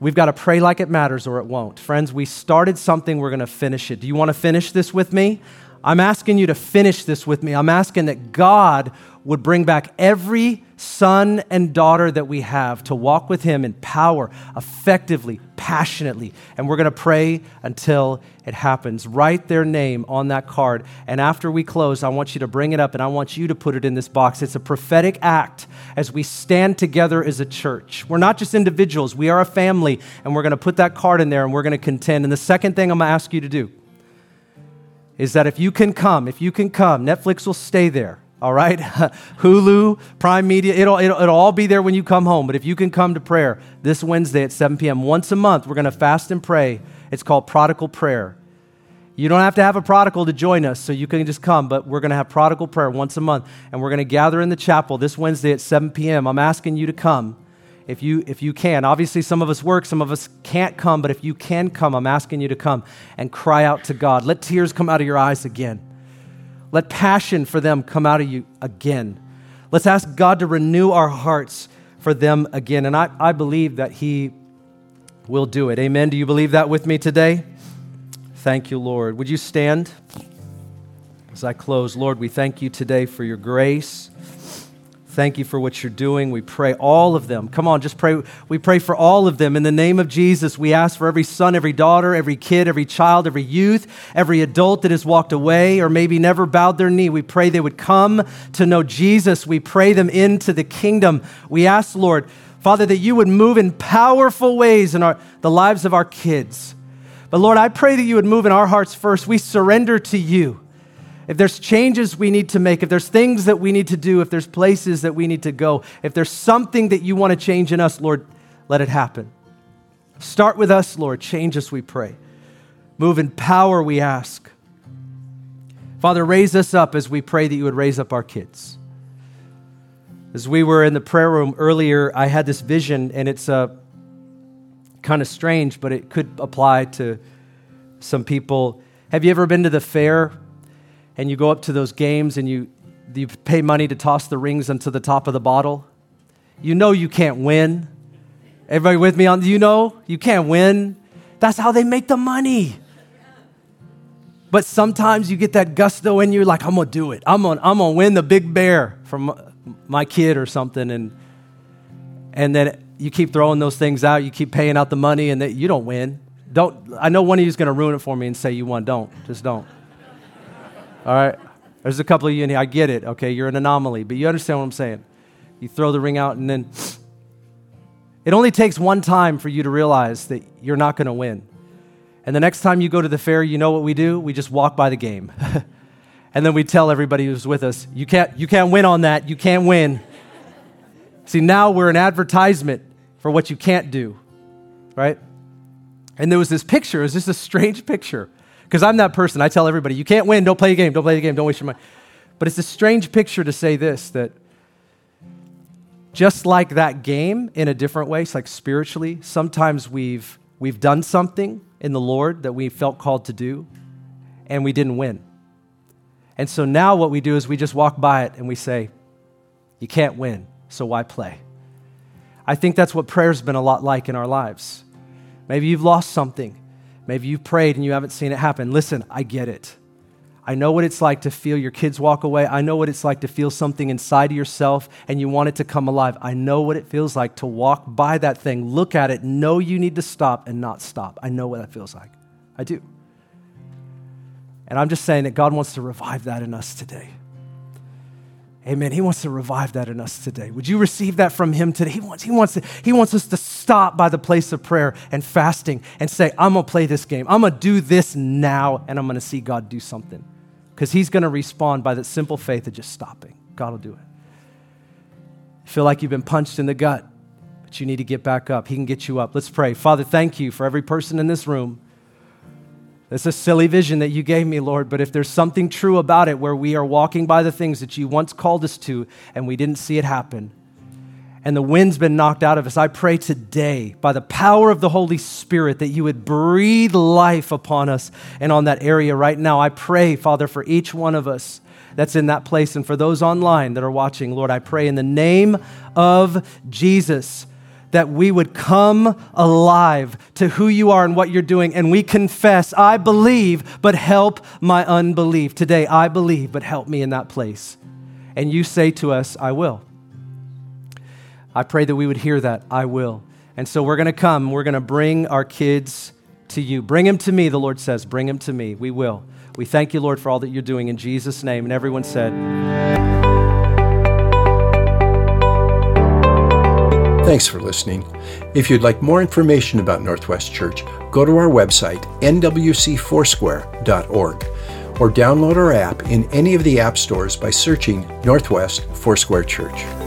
We've got to pray like it matters or it won't. Friends, we started something, we're going to finish it. Do you want to finish this with me? I'm asking you to finish this with me. I'm asking that God would bring back every son and daughter that we have to walk with Him in power, effectively, passionately. And we're going to pray until it happens. Write their name on that card. And after we close, I want you to bring it up and I want you to put it in this box. It's a prophetic act as we stand together as a church. We're not just individuals, we are a family. And we're going to put that card in there and we're going to contend. And the second thing I'm going to ask you to do is that if you can come, if you can come, Netflix will stay there. All right? *laughs* Hulu, Prime Media, it'll, it'll, it'll all be there when you come home. But if you can come to prayer this Wednesday at 7 p.m., once a month, we're going to fast and pray. It's called Prodigal Prayer. You don't have to have a prodigal to join us, so you can just come, but we're going to have prodigal prayer once a month, and we're going to gather in the chapel this Wednesday at 7 p.m. I'm asking you to come if you, if you can. Obviously, some of us work, some of us can't come, but if you can come, I'm asking you to come and cry out to God. Let tears come out of your eyes again. Let passion for them come out of you again. Let's ask God to renew our hearts for them again. And I, I believe that He will do it. Amen. Do you believe that with me today? Thank you, Lord. Would you stand as I close? Lord, we thank you today for your grace. Thank you for what you're doing. We pray all of them. Come on, just pray. We pray for all of them. In the name of Jesus, we ask for every son, every daughter, every kid, every child, every youth, every adult that has walked away or maybe never bowed their knee. We pray they would come to know Jesus. We pray them into the kingdom. We ask, Lord, Father, that you would move in powerful ways in our, the lives of our kids. But Lord, I pray that you would move in our hearts first. We surrender to you if there's changes we need to make, if there's things that we need to do, if there's places that we need to go, if there's something that you want to change in us, Lord, let it happen. Start with us, Lord. Change us, we pray. Move in power, we ask. Father, raise us up as we pray that you would raise up our kids. As we were in the prayer room earlier, I had this vision, and it's uh, kind of strange, but it could apply to some people. Have you ever been to the fair and you go up to those games and you, you pay money to toss the rings onto the top of the bottle, you know you can't win. Everybody with me on, you know you can't win. That's how they make the money. But sometimes you get that gusto in you, like, I'm gonna do it. I'm gonna, I'm gonna win the big bear from my kid or something. And, and then you keep throwing those things out, you keep paying out the money, and that you don't win. Don't, I know one of you is gonna ruin it for me and say you won. Don't. Just don't. All right? There's a couple of you in here. I get it. Okay, you're an anomaly, but you understand what I'm saying. You throw the ring out, and then *sniffs* it only takes one time for you to realize that you're not going to win. And the next time you go to the fair, you know what we do? We just walk by the game. *laughs* and then we tell everybody who's with us, you can't, you can't win on that. You can't win. *laughs* See, now we're an advertisement for what you can't do, right? And there was this picture, it was just a strange picture. Because I'm that person. I tell everybody, you can't win, don't play the game, don't play the game, don't waste your money. But it's a strange picture to say this that just like that game in a different way, it's like spiritually, sometimes we've, we've done something in the Lord that we felt called to do, and we didn't win. And so now what we do is we just walk by it and we say, You can't win, so why play? I think that's what prayer's been a lot like in our lives. Maybe you've lost something. Maybe you've prayed and you haven't seen it happen. Listen, I get it. I know what it's like to feel your kids walk away. I know what it's like to feel something inside of yourself and you want it to come alive. I know what it feels like to walk by that thing, look at it, know you need to stop and not stop. I know what that feels like. I do. And I'm just saying that God wants to revive that in us today. Amen. He wants to revive that in us today. Would you receive that from him today? He wants, he wants, to, he wants us to stop by the place of prayer and fasting and say, I'm going to play this game. I'm going to do this now, and I'm going to see God do something. Because he's going to respond by that simple faith of just stopping. God will do it. Feel like you've been punched in the gut, but you need to get back up. He can get you up. Let's pray. Father, thank you for every person in this room. It's a silly vision that you gave me, Lord, but if there's something true about it where we are walking by the things that you once called us to and we didn't see it happen, and the wind's been knocked out of us, I pray today, by the power of the Holy Spirit, that you would breathe life upon us and on that area right now. I pray, Father, for each one of us that's in that place and for those online that are watching, Lord, I pray in the name of Jesus that we would come alive to who you are and what you're doing. And we confess, I believe, but help my unbelief. Today, I believe, but help me in that place. And you say to us, I will. I pray that we would hear that, I will. And so we're going to come, we're going to bring our kids to you. Bring them to me, the Lord says. Bring them to me. We will. We thank you, Lord, for all that you're doing in Jesus' name. And everyone said, Thanks for listening. If you'd like more information about Northwest Church, go to our website, nwcfoursquare.org, or download our app in any of the app stores by searching Northwest Foursquare Church.